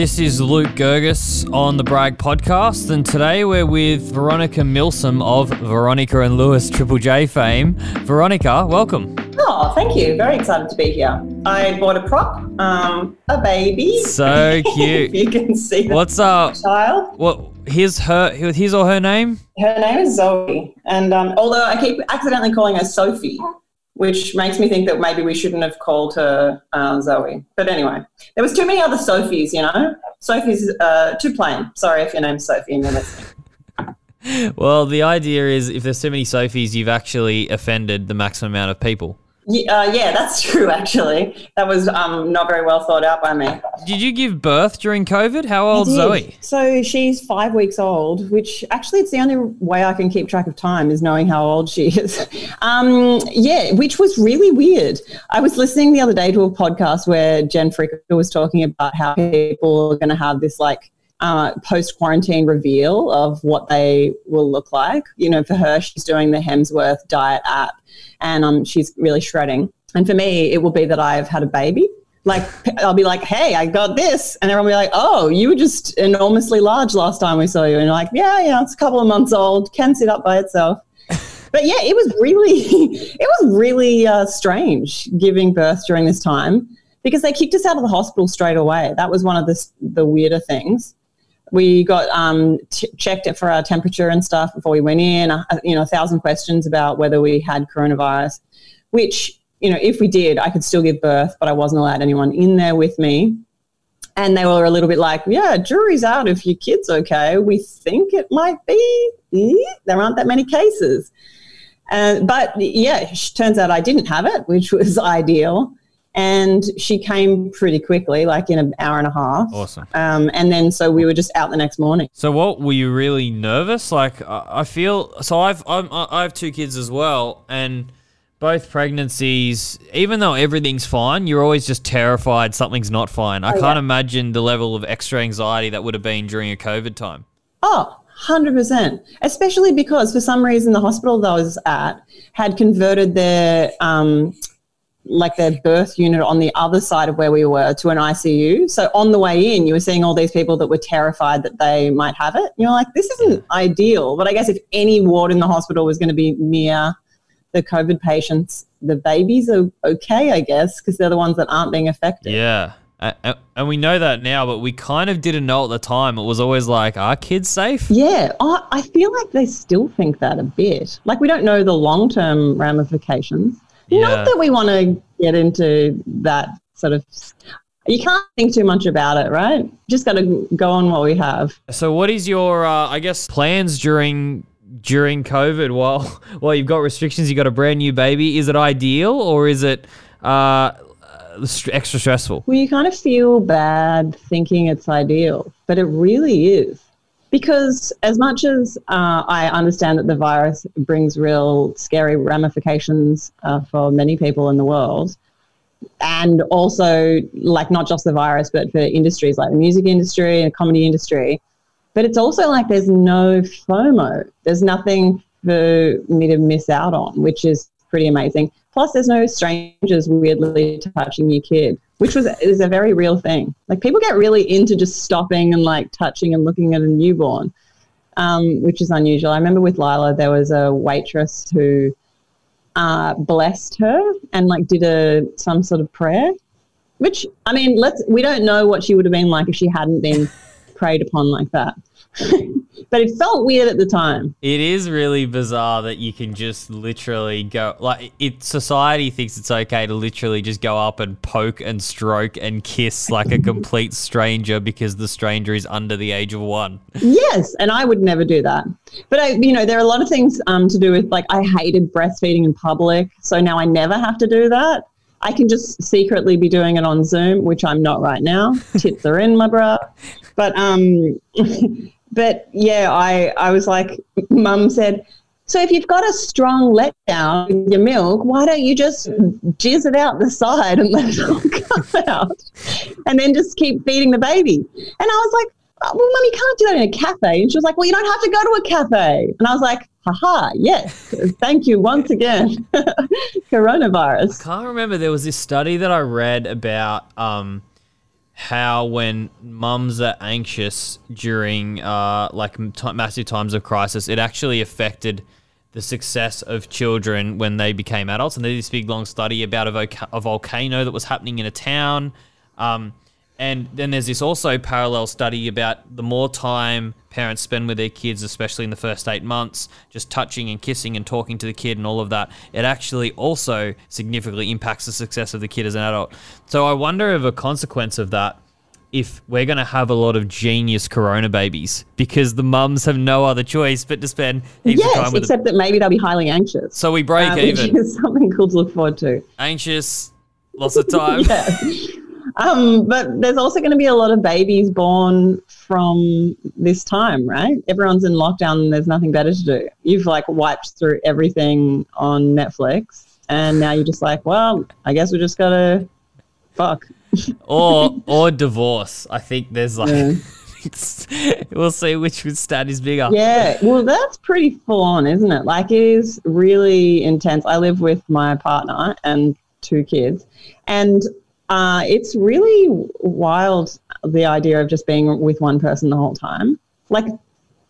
This is Luke Girgis on the Brag podcast, and today we're with Veronica Milsom of Veronica and Lewis Triple J fame. Veronica, welcome. Oh, thank you. Very excited to be here. I bought a prop, um, a baby. So cute. you can see What's up? child. What? Here's her. His or her name? Her name is Zoe, and um, although I keep accidentally calling her Sophie, which makes me think that maybe we shouldn't have called her uh, Zoe. But anyway, there was too many other Sophies, you know. Sophie's uh, too plain. Sorry if your name's Sophie and you're listening. Well, the idea is if there's too many Sophies, you've actually offended the maximum amount of people. Yeah, uh, yeah, that's true. Actually, that was um, not very well thought out by me. Did you give birth during COVID? How old. Zoe? So she's five weeks old, which actually it's the only way I can keep track of time is knowing how old she is. Um, yeah, which was really weird. I was listening the other day to a podcast where Jen Fricker was talking about how people are going to have this like uh, post quarantine reveal of what they will look like. You know, for her, she's doing the Hemsworth diet app and um, she's really shredding. And for me, it will be that I've had a baby. Like, I'll be like, hey, I got this. And everyone will be like, oh, you were just enormously large last time we saw you. And you're like, yeah, yeah, it's a couple of months old, can sit up by itself. But yeah, it was really, it was really uh, strange giving birth during this time because they kicked us out of the hospital straight away. That was one of the, the weirder things we got um, t- checked it for our temperature and stuff before we went in. Uh, you know, a thousand questions about whether we had coronavirus, which you know, if we did, I could still give birth, but I wasn't allowed anyone in there with me. And they were a little bit like, "Yeah, jury's out if your kid's okay. We think it might be. Eh, There aren't that many cases." Uh, but yeah, turns out I didn't have it, which was ideal. And she came pretty quickly, like in an hour and a half. Awesome. Um, and then so we were just out the next morning. So what were you really nervous? Like I feel so. I've I'm, I have two kids as well, and both pregnancies. Even though everything's fine, you're always just terrified something's not fine. I Oh, can't yeah. imagine the level of extra anxiety that would have been during a COVID time. Oh, 100%. Especially because for some reason the hospital that I was at had converted their um, like their birth unit on the other side of where we were to an ICU. So on the way in, you were seeing all these people that were terrified that they might have it. You're like, this isn't ideal. But I guess if any ward in the hospital was going to be near the COVID patients, the babies are okay, I guess, because they're the ones that aren't being affected. Yeah. And we know that now, but we kind of didn't know at the time. It was always like, are kids safe? Yeah, I I feel like they still think that a bit. Like we don't know the long term ramifications. Yeah. Not that we want to get into that sort of. You can't think too much about it, right? Just got to go on what we have. So, what is your, uh, I guess, plans during during COVID? While while you've got restrictions, you have got a brand new baby. Is it ideal or is it uh, extra stressful? Well, you kind of feel bad thinking it's ideal, but it really is. Because as much as uh, I understand that the virus brings real scary ramifications uh, for many people in the world, and also like not just the virus, but for industries like the music industry and comedy industry, but it's also like there's no FOMO. There's nothing for me to miss out on, which is pretty amazing. Plus, there's no strangers weirdly touching your kid, which was is a very real thing. Like people get really into just stopping and like touching and looking at a newborn, um, which is unusual. I remember with Lila, there was a waitress who uh, blessed her and like did a some sort of prayer. Which I mean, let's we don't know what she would have been like if she hadn't been preyed upon like that. but it felt weird at the time. It is really bizarre that you can just literally go like it. Society thinks it's okay to literally just go up and poke and stroke and kiss like a complete stranger because the stranger is under the age of one. Yes, and I would never do that. But I, you know, there are a lot of things um, to do with like I hated breastfeeding in public, so now I never have to do that. I can just secretly be doing it on Zoom, which I'm not right now. Tits are in my bra, but um, but yeah, I I was like, Mum said. So if you've got a strong letdown with your milk, why don't you just jizz it out the side and let it all come out, and then just keep feeding the baby? And I was like, oh, well, mum, you can't do that in a cafe. And she was like, well, you don't have to go to a cafe. And I was like, haha, yes, thank you once again, coronavirus. I can't remember there was this study that I read about um how when mums are anxious during uh, like t- massive times of crisis, it actually affected the success of children when they became adults. And there's this big long study about a, voca- a volcano that was happening in a town. Um, and then there's this also parallel study about the more time parents spend with their kids, especially in the first eight months, just touching and kissing and talking to the kid and all of that, it actually also significantly impacts the success of the kid as an adult. So I wonder if a consequence of that, if we're going to have a lot of genius corona babies because the mums have no other choice but to spend heaps Yes, time with them. except that maybe they'll be highly anxious. So we break uh, even. Something cool to look forward to. Anxious, lots of time. Yeah. Um, but there's also going to be a lot of babies born from this time, right? Everyone's in lockdown and there's nothing better to do. You've like wiped through everything on Netflix and now you're just like, well, I guess we just got to fuck. or or divorce. I think there's like Yeah. we'll see which stat is bigger. Yeah, well, that's pretty full on, isn't it? Like, it is really intense. I live with my partner and two kids, and uh, it's really wild the idea of just being with one person the whole time. Like,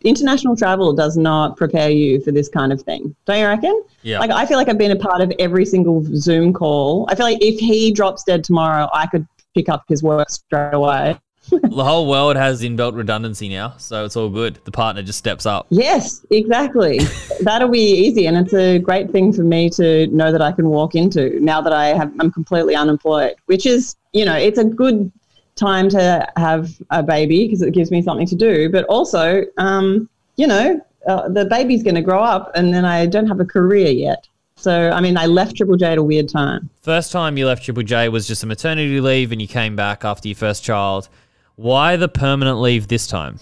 international travel does not prepare you for this kind of thing, don't you reckon? Yeah. Like, I feel like I've been a part of every single Zoom call. I feel like if he drops dead tomorrow, I could pick up his work straight away. The whole world has inbuilt redundancy now, so it's all good. The partner just steps up. Yes, exactly. That'll be easy, and it's a great thing for me to know that I can walk into now that I have I'm completely unemployed. Which is, you know, it's a good time to have a baby because it gives me something to do. But also, um, you know, uh, the baby's going to grow up, and then I don't have a career yet. So, I mean, I left Triple J at a weird time. First time you left Triple J was just a maternity leave, and you came back after your first child. Why the permanent leave this time?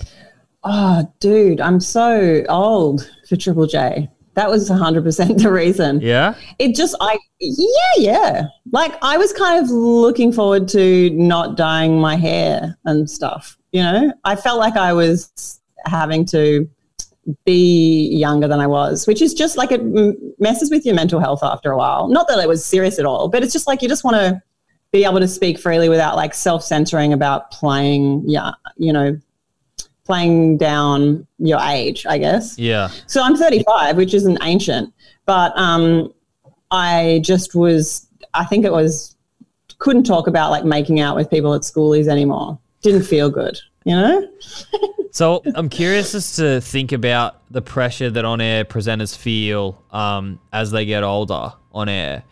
Oh, dude, I'm so old for Triple J. That was 100% the reason. Yeah, it just i yeah yeah like i was kind of looking forward to not dyeing my hair and stuff you know i felt like i was having to be younger than i was which is just like it messes with your mental health after a while not that it was serious at all but it's just like you just want to be able to speak freely without like self-censoring about playing yeah you know playing down your age i guess yeah. so I'm 35, which isn't ancient, but um, I just was, I think it was, couldn't talk about like making out with people at schoolies anymore. Didn't feel good, you know? So I'm curious as to think about the pressure that on-air presenters feel um, as they get older on air.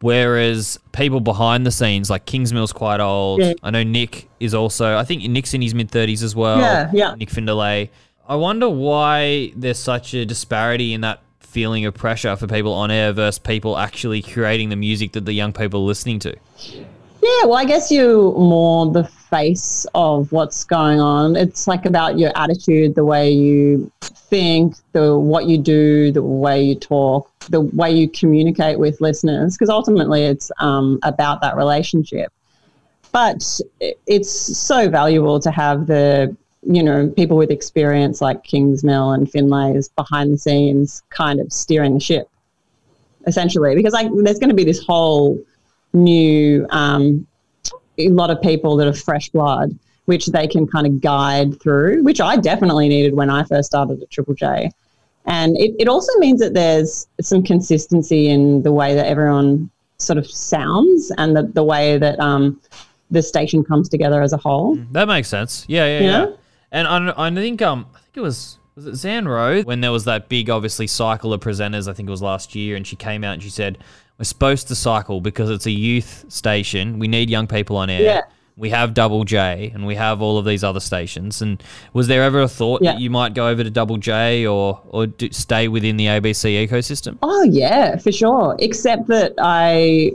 Whereas people behind the scenes, like Kingsmill's quite old. Yeah. I know Nick is also. I think Nick's in his mid thirties as well. Yeah, yeah. Nick Findlay. I wonder why there's such a disparity in that feeling of pressure for people on air versus people actually creating the music that the young people are listening to. Yeah, well, I guess you're more the face of what's going on. It's like about your attitude, the way you think, the what you do, the way you talk, the way you communicate with listeners. Because ultimately, it's um, about that relationship. But it's so valuable to have the you know people with experience like Kingsmill and Findlay's behind the scenes, kind of steering the ship, essentially. Because like there's going to be this whole new um, a lot of people that are fresh blood, which they can kind of guide through, which I definitely needed when I first started at Triple J. And it, it also means that there's some consistency in the way that everyone sort of sounds and the, the way that um, the station comes together as a whole. That makes sense. Yeah, yeah, Yeah. yeah. And I, I think um I think it was was it Zan Rowe when there was that big obviously cycle of presenters. I think it was last year, and she came out and she said we're supposed to cycle because it's a youth station. We need young people on air. Yeah. We have Double J and we have all of these other stations. And was there ever a thought Yeah. that you might go over to Double J or or do, stay within the ABC ecosystem? Oh yeah, for sure. Except that I,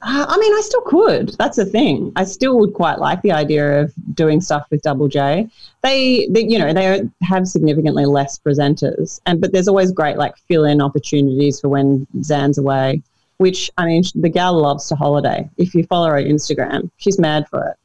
uh, I mean, I still could. That's the thing. I still would quite like the idea of doing stuff with Double J. They, they you know, they have significantly less presenters, and but there's always great like fill-in opportunities for when Zan's away. Which I mean, the gal loves to holiday. If you follow her Instagram, she's mad for it.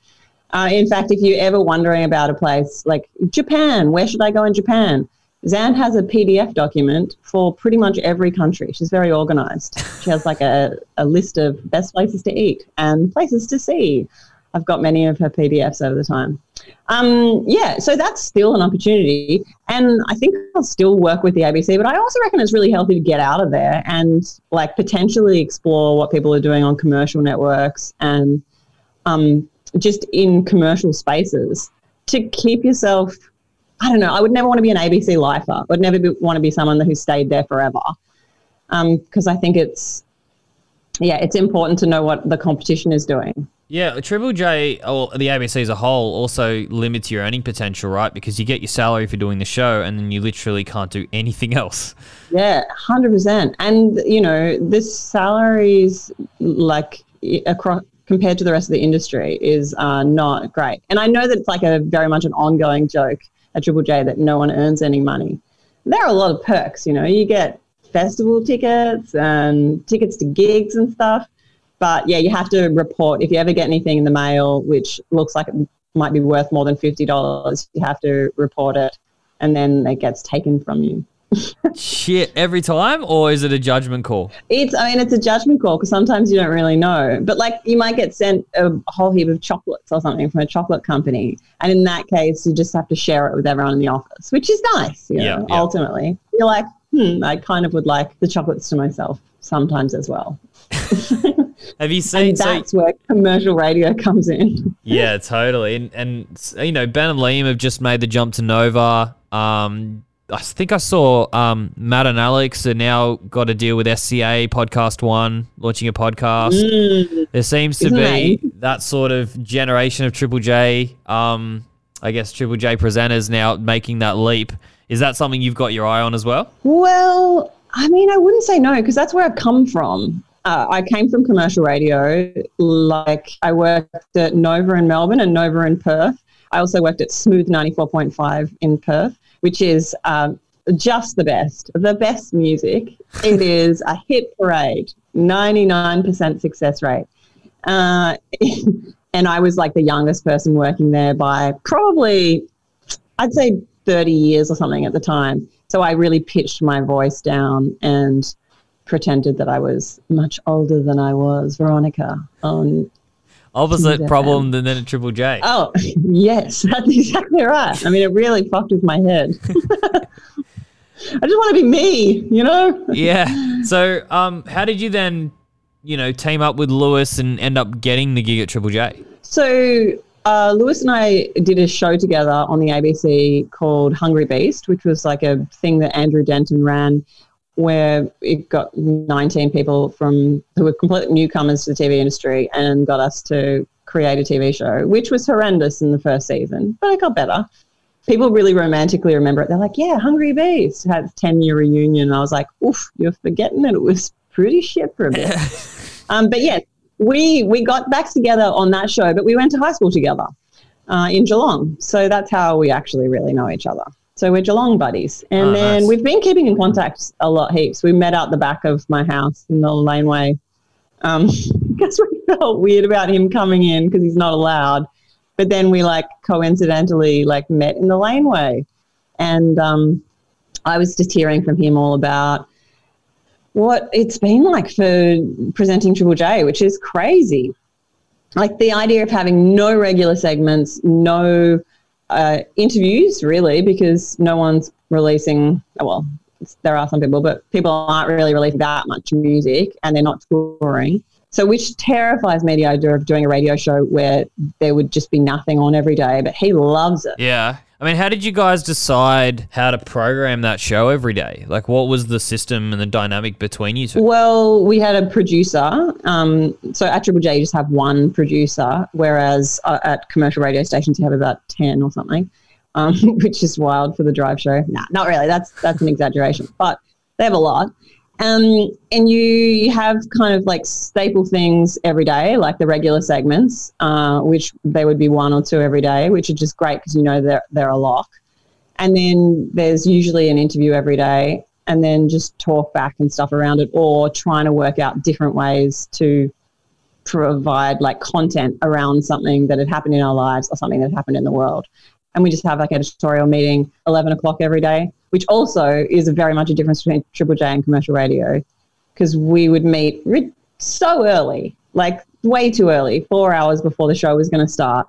Uh, in fact, if you're ever wondering about a place like Japan, where should I go in Japan? Zan has a PDF document for pretty much every country. She's very organized. She has like a, a list of best places to eat and places to see. I've got many of her PDFs over the time. Um, yeah, so that's still an opportunity. And I think I'll still work with the ABC, but I also reckon it's really healthy to get out of there and like potentially explore what people are doing on commercial networks and um, just in commercial spaces to keep yourself. I don't know. I would never want to be an ABC lifer. I would never be, want to be someone who stayed there forever. Because um, I think it's, yeah, it's important to know what the competition is doing. Yeah, Triple J or the ABC as a whole also limits your earning potential, right? Because you get your salary for doing the show, and then you literally can't do anything else. Yeah, hundred percent. And you know, this salaries like across compared to the rest of the industry is uh, not great. And I know that it's like a very much an ongoing joke at Triple J that no one earns any money. There are a lot of perks. You know, you get festival tickets and tickets to gigs and stuff but yeah, you have to report if you ever get anything in the mail which looks like it might be worth more than fifty dollars. You have to report it, and then it gets taken from you. Shit, every time, or is it a judgment call? It's, I mean, it's a judgment call because sometimes you don't really know. But like, you might get sent a whole heap of chocolates or something from a chocolate company, and in that case, you just have to share it with everyone in the office, which is nice. You know, yeah. Ultimately, you're like, hmm, I kind of would like the chocolates to myself sometimes as well. Have you seen? And that's so, where commercial radio comes in. yeah, totally. And and you know, Ben and Liam have just made the jump to Nova. Um, I think I saw um, Matt and Alex are now got a deal with SCA Podcast One, launching a podcast. Mm. There seems to be they? that sort of generation of Triple J. Um, I guess Triple J presenters now making that leap. Is that something you've got your eye on as well? Well, I mean, I wouldn't say no because that's where I've come from. Uh, I came from commercial radio. Like I worked at Nova in Melbourne and Nova in Perth. I also worked at Smooth 94.5 in Perth, which is um, just the best, the best music. It is a hit parade, 99% success rate. Uh, and I was like the youngest person working there by probably, I'd say 30 years or something at the time. So I really pitched my voice down and pretended that I was much older than I was, Veronica. On Opposite problem than then a Triple J. Oh, yes, that's exactly right. I mean, it really fucked with my head. I just want to be me, you know? yeah. So, um, how did you then, you know, team up with Lewis and end up getting the gig at Triple J? So, uh, Lewis and I did a show together on the ABC called Hungry Beast, which was like a thing that Andrew Denton ran where it got 19 people from who were complete newcomers to the TV industry and got us to create a TV show, which was horrendous in the first season, but it got better. People really romantically remember it. They're like, "Yeah, Hungry Beast had a 10 year reunion." And I was like, "Oof, you're forgetting that it was pretty shit for a bit." um, but yeah, we we got back together on that show, but we went to high school together uh, in Geelong, so that's how we actually really know each other. So we're Geelong buddies. And oh, then nice. we've been keeping in contact a lot heaps. We met out the back of my house in the laneway um, because we felt weird about him coming in because he's not allowed. But then we like coincidentally like met in the laneway. And um, I was just hearing from him all about what it's been like for presenting Triple J, which is crazy. Like the idea of having no regular segments, no uh, interviews, really, because no one's releasing, well, there are some people, but people aren't really releasing that much music and they're not touring. So, which terrifies me the idea of doing a radio show where there would just be nothing on every day, but he loves it. Yeah. I mean, how did you guys decide how to program that show every day? Like, what was the system and the dynamic between you two? Well, we had a producer. Um, so at Triple J, you just have one producer, whereas uh, at commercial radio stations, you have about 10 or something, um, which is wild for the drive show. Nah, not really. That's, that's an exaggeration, but they have a lot. Um, and you have kind of like staple things every day, like the regular segments, uh, which they would be one or two every day, which are just great because you know they're, they're a lock. And then there's usually an interview every day, and then just talk back and stuff around it, or trying to work out different ways to provide like content around something that had happened in our lives or something that happened in the world. And we just have like editorial meeting 11 o'clock every day which also is very much a difference between Triple J and commercial radio because we would meet so early. like way too early, four hours before the show was going to start.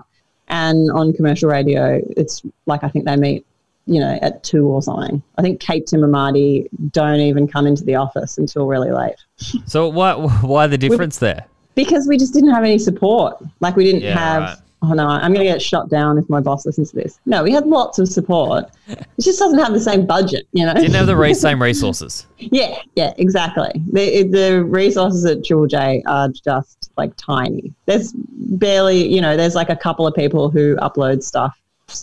And on commercial radio, it's like I think they meet, you know, at two or something. I think Kate Tim and Marty don't even come into the office until really late. So why why the difference there? Because we just didn't have any support. Like we didn't Yeah, have. right. Oh no, I'm going to get shot down if my boss listens to this. No, we had lots of support. It just doesn't have the same budget, you know. Didn't have the same resources. Yeah, yeah, exactly. The the resources at Triple J are just like tiny. There's barely, you know, there's like a couple of people who upload stuff,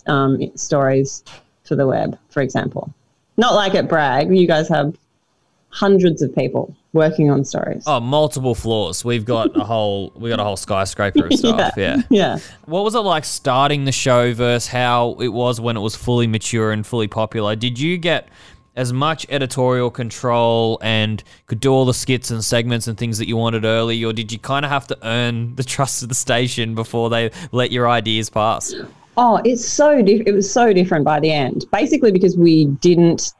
um, stories to the web, for example. Not like at Brag. You guys have hundreds of people working on stories. Oh, multiple floors. We've got a whole we got a whole skyscraper of stuff. yeah. yeah. What was it like starting the show versus how it was when it was fully mature and fully popular? Did you get as much editorial control and could do all the skits and segments and things that you wanted early, or did you kind of have to earn the trust of the station before they let your ideas pass? Oh, it's so diff- it was so different by the end. Basically, because we didn't.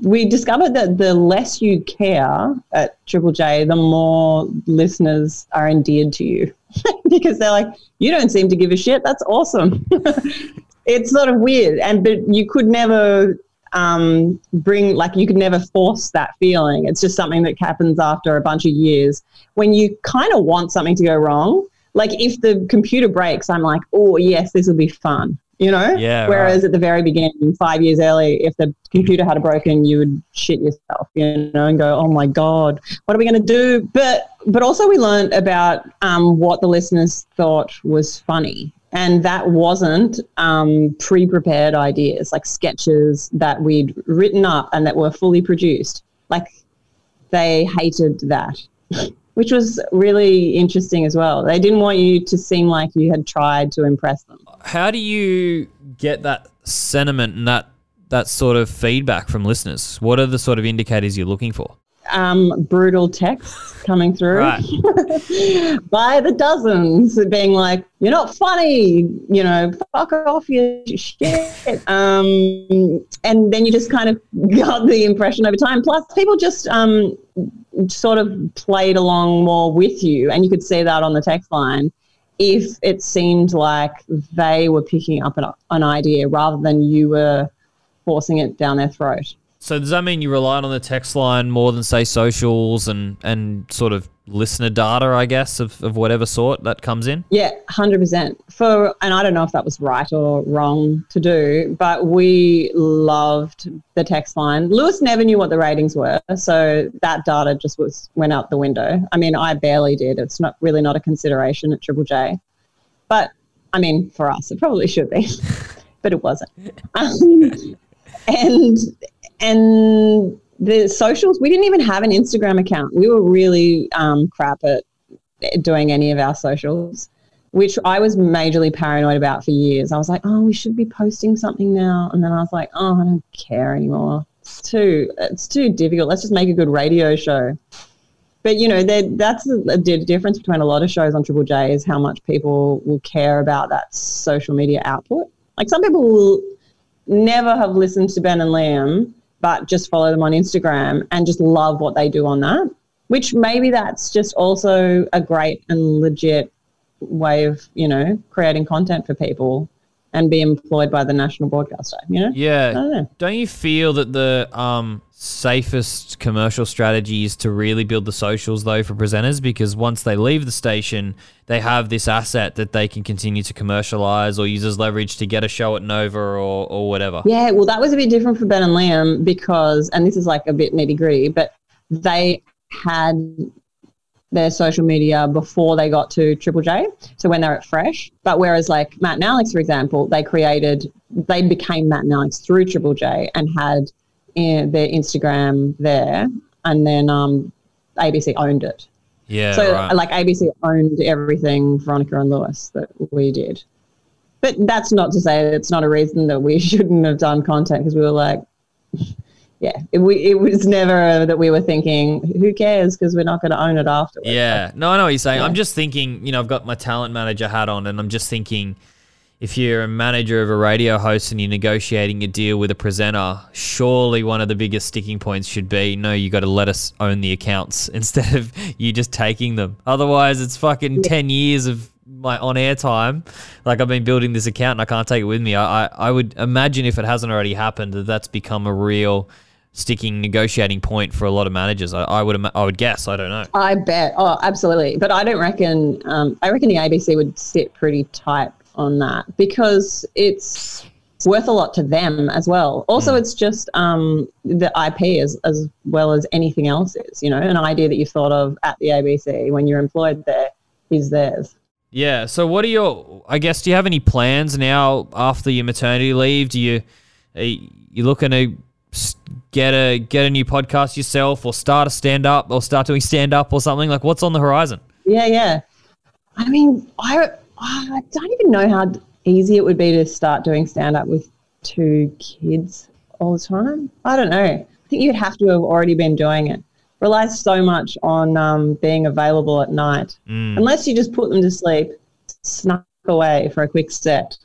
We discovered that the less you care at Triple J, the more listeners are endeared to you because they're like, you don't seem to give a shit. That's awesome. it's sort of weird, and but you could never um, bring like you could never force that feeling. It's just something that happens after a bunch of years when you kind of want something to go wrong. Like if the computer breaks, I'm like, oh yes, this will be fun. You know? Yeah, Whereas right. at the very beginning, five years early, if the computer had a broken, you would shit yourself, you know, and go, "Oh my god, what are we going to do?" But but also we learned about um, what the listeners thought was funny, and that wasn't um, pre-prepared ideas like sketches that we'd written up and that were fully produced. Like they hated that. Which was really interesting as well. They didn't want you to seem like you had tried to impress them. How do you get that sentiment and that that sort of feedback from listeners? What are the sort of indicators you're looking for? um, brutal texts coming through by the dozens, being like, "You're not funny," you know, "Fuck off, you shit," um, and then you just kind of got the impression over time. Plus, people just um, sort of played along more with you, and you could see that on the text line. If it seemed like they were picking up an, an idea rather than you were forcing it down their throat. So does that mean you relied on the text line more than say socials and and sort of listener data, I guess, of, of whatever sort that comes in? Yeah, hundred percent. For and I don't know if that was right or wrong to do, but we loved the text line. Lewis never knew what the ratings were, so that data just was went out the window. I mean, I barely did. It's not really not a consideration at Triple J, but I mean, for us, it probably should be, but it wasn't. Um, and and the socials, we didn't even have an Instagram account. We were really um, crap at doing any of our socials, which I was majorly paranoid about for years. I was like, oh, we should be posting something now. And then I was like, oh, I don't care anymore. It's too, it's too difficult. Let's just make a good radio show. But you know, that's a, a difference between a lot of shows on Triple J is how much people will care about that social media output. Like some people will never have listened to Ben and Liam, but just follow them on Instagram and just love what they do on that. Which maybe that's just also a great and legit way of you know creating content for people and be employed by the national broadcaster. You know, Yeah. don't know. Don't you feel that the um, safest commercial strategy is to really build the socials though for presenters because once they leave the station, they have this asset that they can continue to commercialize or use as leverage to get a show at Nova or, or whatever. Yeah, well, that was a bit different for Ben and Liam because, and this is like a bit nitty gritty, but they had their social media before they got to Triple J. So when they're at Fresh, but whereas like Matt and Alex, for example, they created, they became Matt and Alex through Triple J and had uh, their Instagram there, and then um, ABC owned it. Yeah. So right. like ABC owned everything Veronica and Lewis that we did. But that's not to say it's not a reason that we shouldn't have done content because we were like, yeah, it, we, it was never that we were thinking, who cares because we're not going to own it afterwards. Yeah. No, I know what you're saying. Yeah. I'm just thinking, you know, I've got my talent manager hat on and I'm just thinking if you're a manager of a radio host and you're negotiating a deal with a presenter, surely one of the biggest sticking points should be no, you got to let us own the accounts instead of you just taking them. Otherwise, it's fucking 10 years of my on air time. Like I've been building this account and I can't take it with me. I, I, I would imagine if it hasn't already happened that that's become a real sticking negotiating point for a lot of managers. I, I would I would guess. I don't know. I bet. Oh, absolutely. But I don't reckon. Um, I reckon the ABC would sit pretty tight on that because it's worth a lot to them as well. Also, mm. it's just um, the IP as, as well as anything else is, you know, an idea that you thought of at the ABC when you're employed there is theirs. Yeah. So, what are your? I guess do you have any plans now after your maternity leave? Do you are you looking to get a get a new podcast yourself, or start a stand up, or start doing stand up, or something? Like, what's on the horizon? Yeah, yeah. I mean, I I don't even know how easy it would be to start doing stand up with two kids all the time. I don't know. I think you'd have to have already been doing it. Relies so much on um, being available at night. Mm. Unless you just put them to sleep, snuck away for a quick set.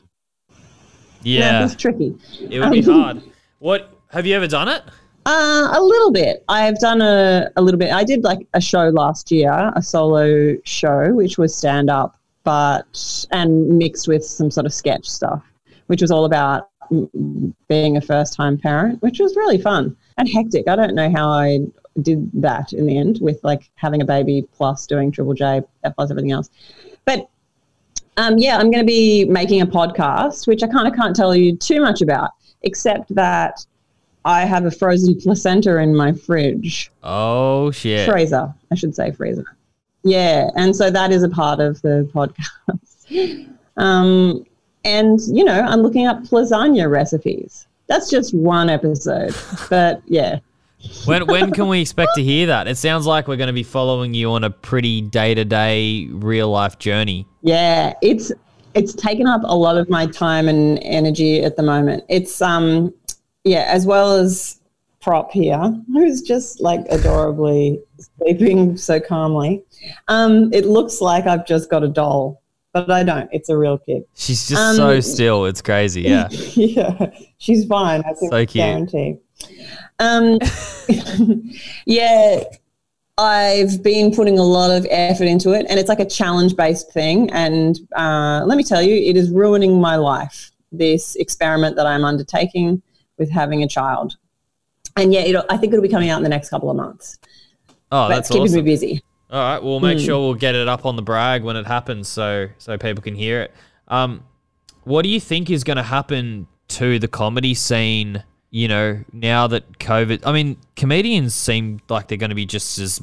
Yeah, it's tricky. It would be um, hard. What have you ever done it? Uh, a little bit. I've done a, a little bit. I did like a show last year, a solo show, which was stand up but and mixed with some sort of sketch stuff, which was all about being a first time parent, which was really fun and hectic. I don't know how I did that in the end with like having a baby plus doing Triple J plus everything else. But um, yeah, I'm going to be making a podcast, which I kind of can't tell you too much about, except that I have a frozen placenta in my fridge. Oh shit! Freezer, I should say freezer. Yeah, and so that is a part of the podcast. um, and you know, I'm looking up lasagna recipes. That's just one episode, but yeah. when when can we expect to hear that? It sounds like we're going to be following you on a pretty day to day real life journey. Yeah, it's it's taken up a lot of my time and energy at the moment. It's um yeah, as well as prop here, who's just like adorably sleeping so calmly. Um, it looks like I've just got a doll, but I don't. It's a real kid. She's just um, so still. It's crazy. Yeah. yeah. She's fine. I think so cute. guarantee. Um, yeah. I've been putting a lot of effort into it, and it's like a challenge based thing. And uh, let me tell you, it is ruining my life. This experiment that I'm undertaking with having a child, and yeah, I think it'll be coming out in the next couple of months. Oh, but that's keeping awesome. me busy. All right, we'll make mm. sure we'll get it up on the brag when it happens, so so people can hear it. Um, what do you think is going to happen to the comedy scene? You know, now that COVID, I mean, comedians seem like they're going to be just as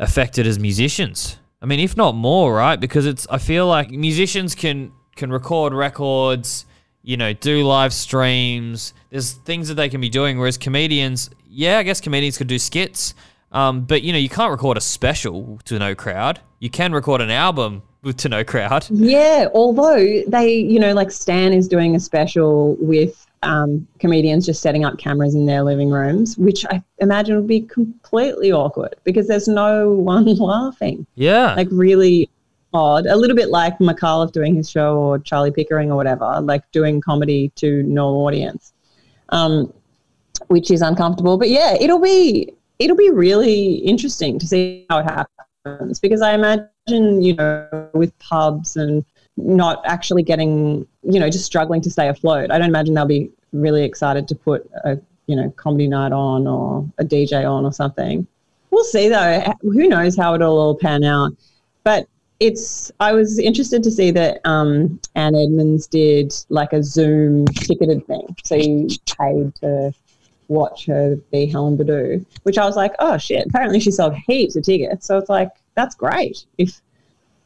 affected as musicians. I mean, if not more, right? Because it's I feel like musicians can can record records, you know, do live streams. There's things that they can be doing, whereas comedians, yeah, I guess comedians could do skits um, but you know, you can't record a special to no crowd. You can record an album with to no crowd. Yeah, although they, you know, like Stan is doing a special with um, comedians just setting up cameras in their living rooms, which I imagine would be completely awkward because there's no one laughing. Yeah, like really odd. A little bit like Micallef doing his show or Charlie Pickering or whatever, like doing comedy to no audience. Um, which is uncomfortable. But yeah, it'll be it'll be really interesting to see how it happens because I imagine, you know, with pubs and not actually getting, you know, just struggling to stay afloat, I don't imagine they'll be really excited to put a, you know, comedy night on or a DJ on or something. We'll see though. Who knows how it'll all pan out. But it's, I was interested to see that um, Anne Edmonds did like a Zoom ticketed thing. So you paid to watch her be Helen Bidou, which I was like, oh shit, apparently she sold heaps of tickets. So it's like, that's great if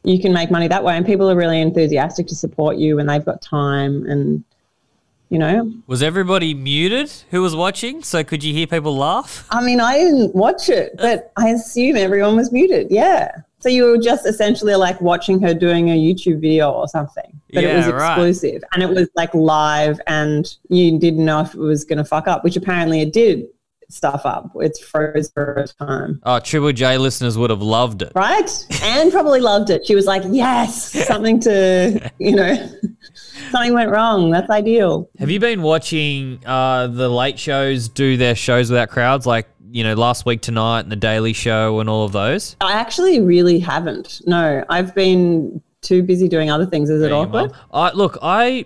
you can make money that way. And people are really enthusiastic to support you when they've got time and, you know. Was everybody muted who was watching? So could you hear people laugh? I mean, I didn't watch it, but I assume everyone was muted. Yeah. So you were just essentially like watching her doing a YouTube video or something, but yeah, it was exclusive right. and it was like live, and you didn't know if it was going to fuck up, which apparently it did stuff up. It's froze for a time. Oh, Triple J listeners would have loved it, right? and probably loved it. She was like, "Yes, something to you know." something went wrong. That's ideal. Have you been watching uh, the late shows do their shows without crowds, like you know last week tonight and the Daily Show and all of those? I actually really haven't. No, I've been too busy doing other things. Is it awkward? I look, I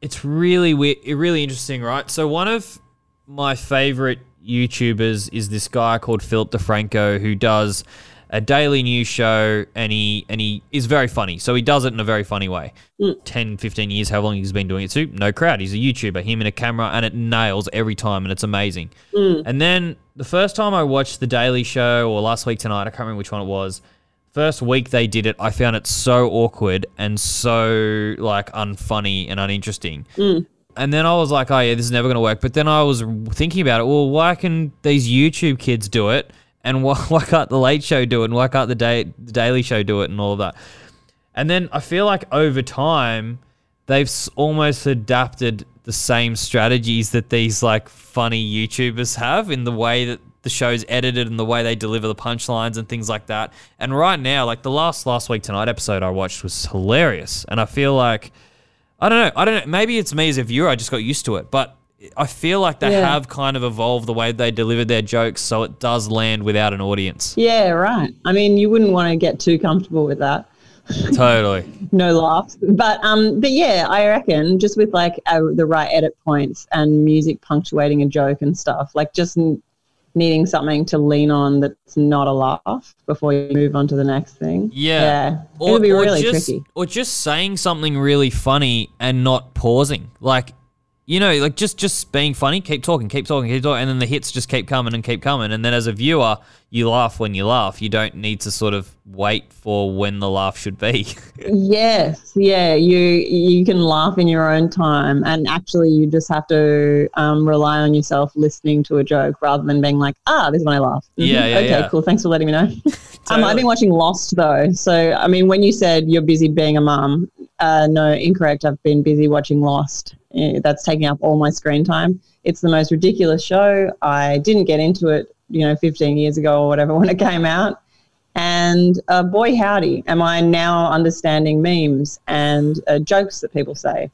it's really weird, really interesting, right? So one of my favorite YouTubers is this guy called Philip DeFranco who does a daily news show and he and he is very funny. So he does it in a very funny way. Hmm. 10, 15 years, how long he's been doing it to, no crowd. He's a YouTuber, him and a camera, and it nails every time and it's amazing. Hmm. And then the first time I watched The Daily Show or last week tonight, I can't remember which one it was. First week they did it, I found it so awkward and so like unfunny and uninteresting. Hmm. And then I was like, oh yeah, this is never going to work. But then I was thinking about it. Well, why can these YouTube kids do it, and why, why can't the Late Show do it, and why can't the, day, the Daily Show do it, and all of that? And then I feel like over time, they've almost adapted the same strategies that these like funny YouTubers have in the way that the show's edited and the way they deliver the punchlines and things like that. And right now, like the last last week tonight episode I watched was hilarious, and I feel like I don't know, I don't know, maybe it's me as a viewer, I just got used to it, but. I feel like they Yeah. have kind of evolved the way they deliver their jokes so it does land without an audience. Yeah, right. I mean, you wouldn't want to get too comfortable with that. totally. No laughs, but um, but yeah, I reckon just with like uh, the right edit points and music punctuating a joke and stuff, like just n- needing something to lean on that's not a laugh before you move on to the next thing. Yeah. yeah, it'll be really just, tricky. Or just saying something really funny and not pausing. Like, you know, like just just being funny, keep talking, keep talking, keep talking, and then the hits just keep coming and keep coming. And then as a viewer, you laugh when you laugh. You don't need to sort of wait for when the laugh should be. Yes, yeah, you you can laugh in your own time, and actually, you just have to um, rely on yourself listening to a joke rather than being like, ah, this is when I laugh. Mhm, Yeah, yeah, okay, yeah. cool. Thanks for letting me know. um, I've been watching Lost though, so I mean, when you said you're busy being a mum, uh, no, incorrect. I've been busy watching Lost. Eh, That's taking up all my screen time. It's the most ridiculous show. I didn't get into it, you know, 15 years ago or whatever when it came out. And uh, boy, howdy, am I now understanding memes and uh, jokes that people say.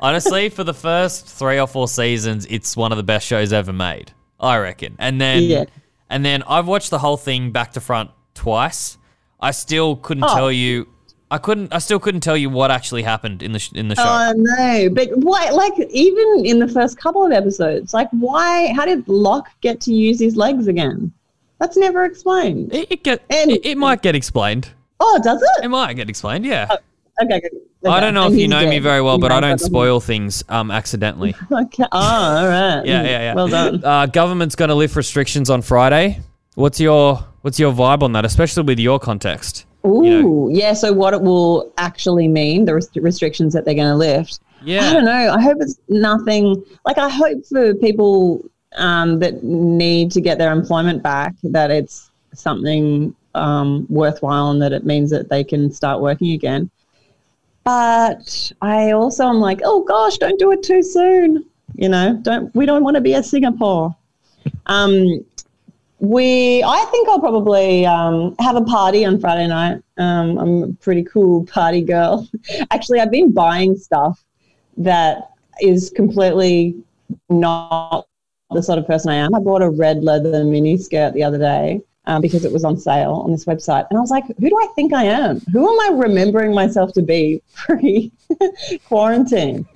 Honestly, for the first three or four seasons, it's one of the best shows ever made. I reckon. And then Yeah. and then I've watched the whole thing back to front twice. I still couldn't Oh. tell you. I couldn't. I still couldn't tell you what actually happened in the sh- in the show. Oh no! But why? Like even in the first couple of episodes, like why? How did Locke get to use his legs again? That's never explained. It, it get And- it, it might get explained. Oh, does It it? might get explained. Yeah. Okay. okay. I don't know And if you know me very well, but I don't spoil things um accidentally. Okay. Oh, all right. Yeah, yeah, yeah. Well done. Uh, government's going to lift restrictions on Friday. What's your What's your vibe on that, especially with your context? Ooh, you know. yeah. So what it will actually mean, the rest- restrictions that they're going to lift. Yeah. I don't know. I hope it's nothing. Like I hope for people um, that need to get their employment back that it's something um, worthwhile and that it means that they can start working again. But I also am like, oh gosh, don't do it too soon. You know, don't we don't want to be a Singapore. Um, we, I think I'll probably um, have a party on Friday night. Um, I'm a pretty cool party girl. Actually, I've been buying stuff that is completely not the sort of person I am. I bought a red leather mini skirt the other day um, because it was on sale on this website. And I was like, who do I think I am? Who am I remembering myself to be pre quarantine?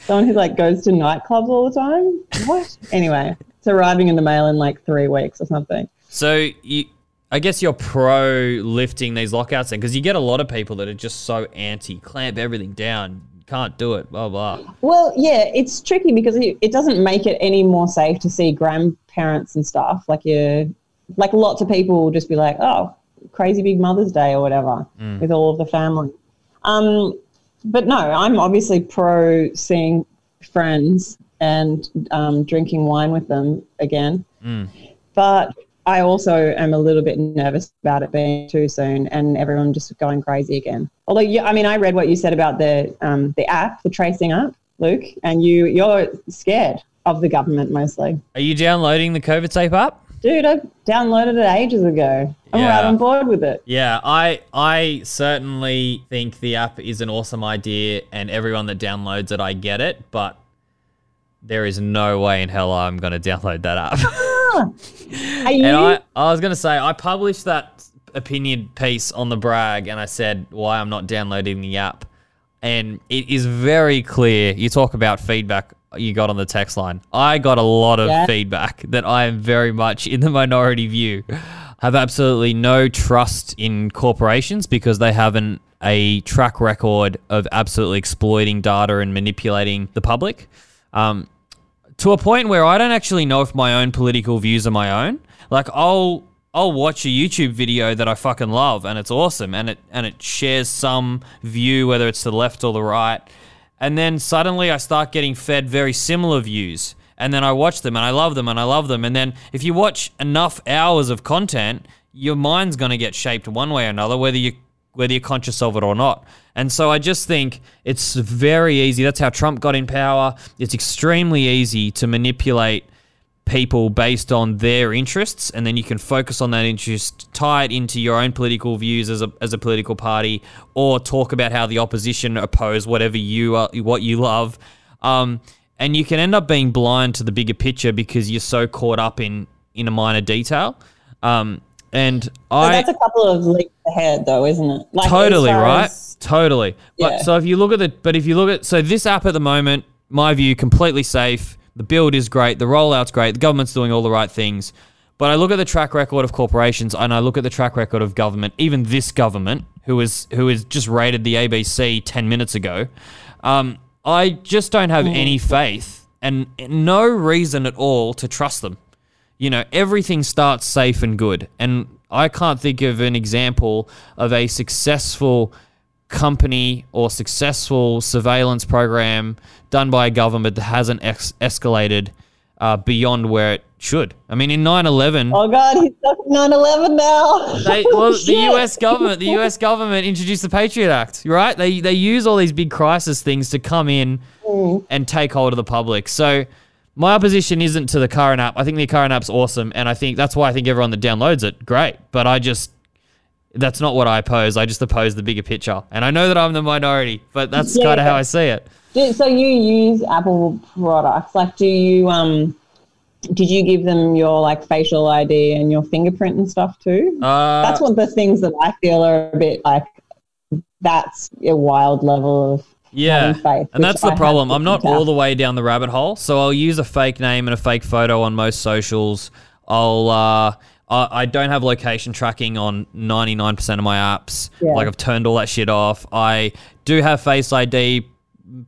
Someone who like goes to nightclubs all the time? What? Anyway, it's arriving in the mail in like three weeks or something. So you, I guess you're pro lifting these lockouts then, because you get a lot of people that are just so anti, clamp everything down, can't do it, blah blah. Well, yeah, it's tricky because it, it doesn't make it any more safe to see grandparents and stuff. Like you, like lots of people will just be like, "Oh, crazy big Mother's Day" or whatever with all of the family. Um, but no, I'm obviously pro seeing friends and um, drinking wine with them again. But I also am a little bit nervous about it being too soon and everyone just going crazy again. Although, you, I mean, I read what you said about the um, the app, the tracing app, Luke, and you you're scared of the government mostly. Are you downloading the COVIDSafe app? dude, I downloaded it ages ago. I'm Yeah. right on board with it. Yeah, I I certainly think the app is an awesome idea, and everyone that downloads it, I get it. But there is no way in hell I'm going to download that app. And I, I was going to say, I published that opinion piece on the brag, and I said why I'm not downloading the app. And it is very clear. You talk about feedback you got on the text line. I got a lot of Yeah. feedback that I am very much in the minority view. Have absolutely no trust in corporations because they have an, a track record of absolutely exploiting data and manipulating the public. Um, to a point where I don't actually know if my own political views are my own. Like I'll I'll watch a YouTube video that I fucking love and it's awesome and it and it shares some view whether it's the left or the right. And then suddenly I start getting fed very similar views. And then I watch them and I love them and I love them. And then if you watch enough hours of content, your mind's going to get shaped one way or another, whether you whether you're conscious of it or not. And so I just think it's very easy. That's how Trump got in power. It's extremely easy to manipulate people based on their interests, and then you can focus on that interest, tie it into your own political views as a, as a political party, or talk about how the opposition oppose whatever you are, what you love. Um, and you can end up being blind to the bigger picture because you're so caught up in in a minor detail. Um, and So I that's a couple of leaps ahead, though, isn't it? Like, totally right? as- totally. But Yeah. so if you look at the but if you look at so this app at the moment my view completely safe. The build is great. The rollout's great. The government's doing all the right things. But i look at the track record of corporations and i look at the track record of government even this government who is who is just rated the abc 10 minutes ago. Um, i just don't have any faith and no reason at all to trust them you know, everything starts safe and good. And I can't think of an example of a successful company or successful surveillance program done by a government that hasn't ex- escalated uh, beyond where it should. I mean, in 9 11, Oh, God, he's stuck at 9 11 now. they, well, the U.S. government, the U.S. government introduced the Patriot Act, right? They they use all these big crisis things to come in and take hold of the public. So my opposition isn't to the current app. I think the current app's awesome, and I think that's why I think everyone that downloads it, great. But I just that's not what I oppose. I just oppose the bigger picture, and I know that I'm the minority, but that's Yeah. kind of how I see it. Do, so you use Apple products? Like, do you um, did you give them your like facial ID and your fingerprint and stuff too? Uh, that's one of the things that I feel are a bit like that's a wild level of Yeah, faith, and that's the have problem. I'm not all the way down the rabbit hole, so I'll use a fake name and a fake photo on most socials. I'll uh, I, I don't have location tracking on 99% of my apps. Yeah. Like I've turned all that shit off. I do have Face ID.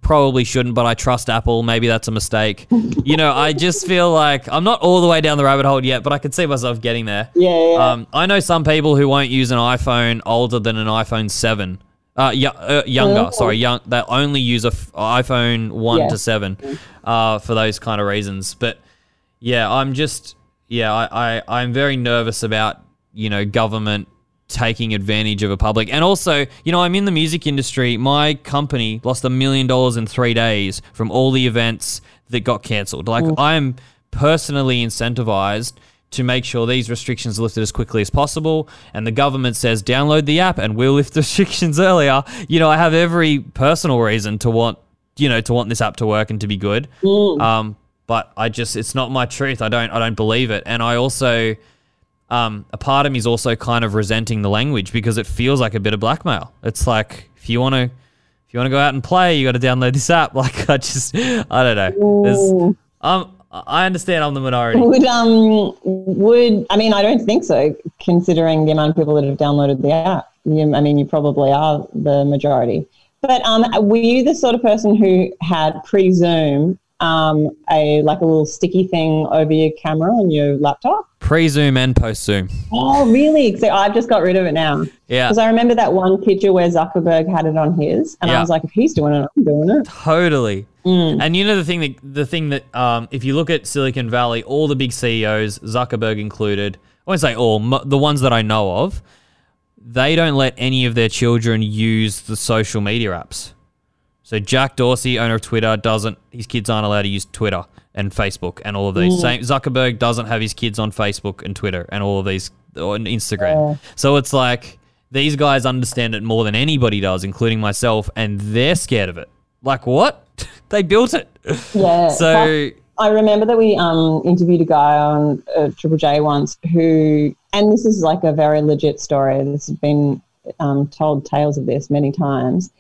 Probably shouldn't, but I trust Apple. Maybe that's a mistake. you know, I just feel like I'm not all the way down the rabbit hole yet, but I could see myself getting there. Yeah, yeah. Um, I know some people who won't use an iPhone older than an iPhone 7. Uh, y- uh, younger, Oh. sorry, young. They only use a f- iPhone 1 Yeah. to 7 uh, for those kind of reasons. But yeah, I'm just, yeah, I, I, I'm very nervous about, you know, government taking advantage of a public. And also, you know, I'm in the music industry. My company lost a million dollars in three days from all the events that got cancelled. Like, I'm personally incentivized to make sure these restrictions are lifted as quickly as possible. And the government says, download the app and we'll lift the restrictions earlier. You know, I have every personal reason to want, you know, to want this app to work and to be good. Um, but I just, it's not my truth. I don't, I don't believe it. And I also, um, a part of me is also kind of resenting the language because it feels like a bit of blackmail. It's like if you want to, if you want to go out and play, you got to download this app. Like I just, I don't know. Um, I understand I'm the minority. Would um would I mean I don't think so considering the amount of people that have downloaded the app. You, I mean you probably are the majority. But um were you the sort of person who had pre Zoom um a like a little sticky thing over your camera on your laptop? Pre Zoom and post Zoom. Oh really? So I've just got rid of it now. Yeah, Because I remember that one picture where Zuckerberg had it on his, and Yeah. I was like, if he's doing it, I'm doing it. totally. And you know the thing that the thing that um, if you look at Silicon Valley, all the big CEOs, Zuckerberg included, I won't say all, the ones that I know of, they don't let any of their children use the social media apps. So Jack Dorsey, owner of Twitter, doesn't. His kids aren't allowed to use Twitter. and Facebook and all of these. Same Zuckerberg doesn't have his kids on Facebook and Twitter and all of these on Instagram. So it's like these guys understand it more than anybody does, including myself, and they're scared of it. Like what? they built it. Yeah. So I remember that we um, interviewed a guy on uh, Triple J once who, and this is like a very legit story. This has been um, told tales of this many times,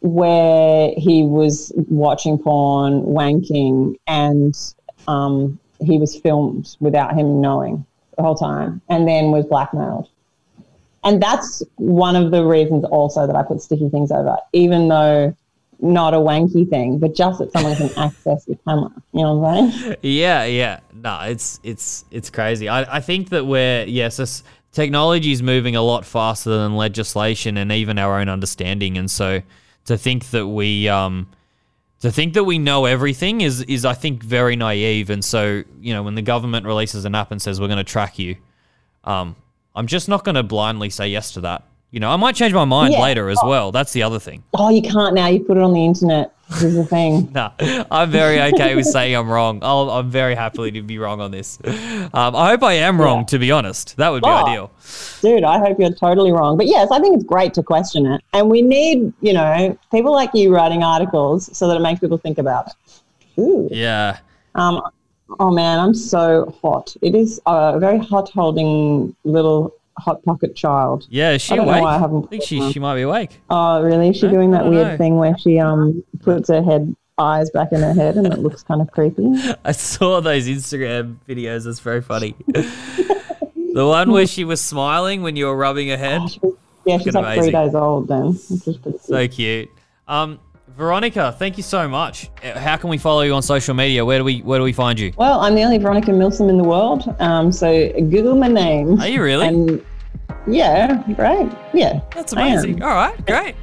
where he was watching porn, wanking, and um, he was filmed without him knowing the whole time, and then was blackmailed. And that's one of the reasons also that I put sticky things over, even though not a wanky thing, but just that someone can access your camera. You know what I'm saying? Yeah, yeah. No, it's it's it's crazy. I, I think that we're yes, this technology is moving a lot faster than legislation and even our own understanding. And so to think that we um to think that we know everything is is I think very naive. And so, you know, when the government releases an app and says we're gonna track you, um, I'm just not gonna blindly say yes to that. You know, I might change my mind Yeah. later as well. That's the other thing. Oh, you can't now. You put it on the internet. This is the thing. Nah, I'm very okay with saying I'm wrong. I'll, I'm very happily to be wrong on this. Um, I hope I am wrong, Yeah. to be honest. That would be Oh. ideal. Dude, I hope you're totally wrong. But yes, I think it's great to question it. And we need, you know, people like you writing articles so that it makes people think about it. Ooh. Yeah. Um, oh man, I'm so hot. It is a very hot holding little hot pocket child. Yeah, is she I don't know why I haven't I think she, she might be awake. Oh, really? Is she Huh? doing that weird know. thing where she um puts her head eyes back in her head and it looks kind of creepy? I saw those Instagram videos. It's very funny. the one where she was smiling when you were rubbing her head. Oh, she was- yeah, she's like three days old then. Which is pretty So cute. Um, Veronica, thank you so much. Uh, How can we follow you on social media? Where do we where do we find you? Well, I'm the only Veronica Milsom in the world. Um, so Google my name. Are you really? And yeah, right. Yeah. That's amazing. All right, great.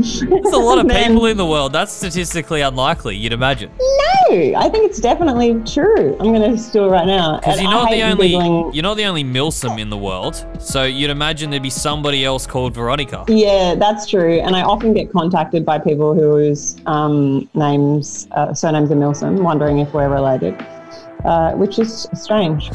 There's a lot of people in the world. That's statistically unlikely, you'd imagine. No, I think it's definitely true. I'm going to it right now. Because you're not the only Googling- you're not the only Milsom in the world. So you'd imagine there'd be somebody else called Veronica. Yeah, that's true. And I often get contacted by people whose um, names, uh, surnames are Milsom, wondering if we're related, uh, which is strange.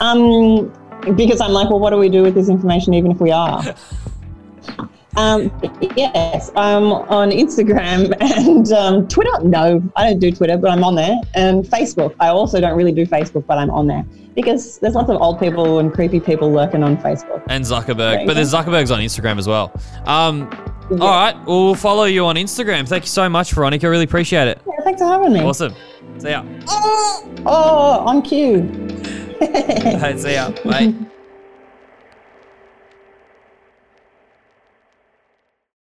Um, because I'm like, well, what do we do with this information, even if we are? Um, yes, I'm on Instagram and um, Twitter. No, I don't do Twitter, but I'm on there. And Facebook. I also don't really do Facebook, but I'm on there because there's lots of old people and creepy people lurking on Facebook. And Zuckerberg. But there's Zuckerberg's on Instagram as well. Um, All right, well, we'll follow you on Instagram. Thank you so much, Veronica. Really appreciate it. Yeah, thanks for having me. Awesome. See ya. Oh, on cue. See ya. Bye.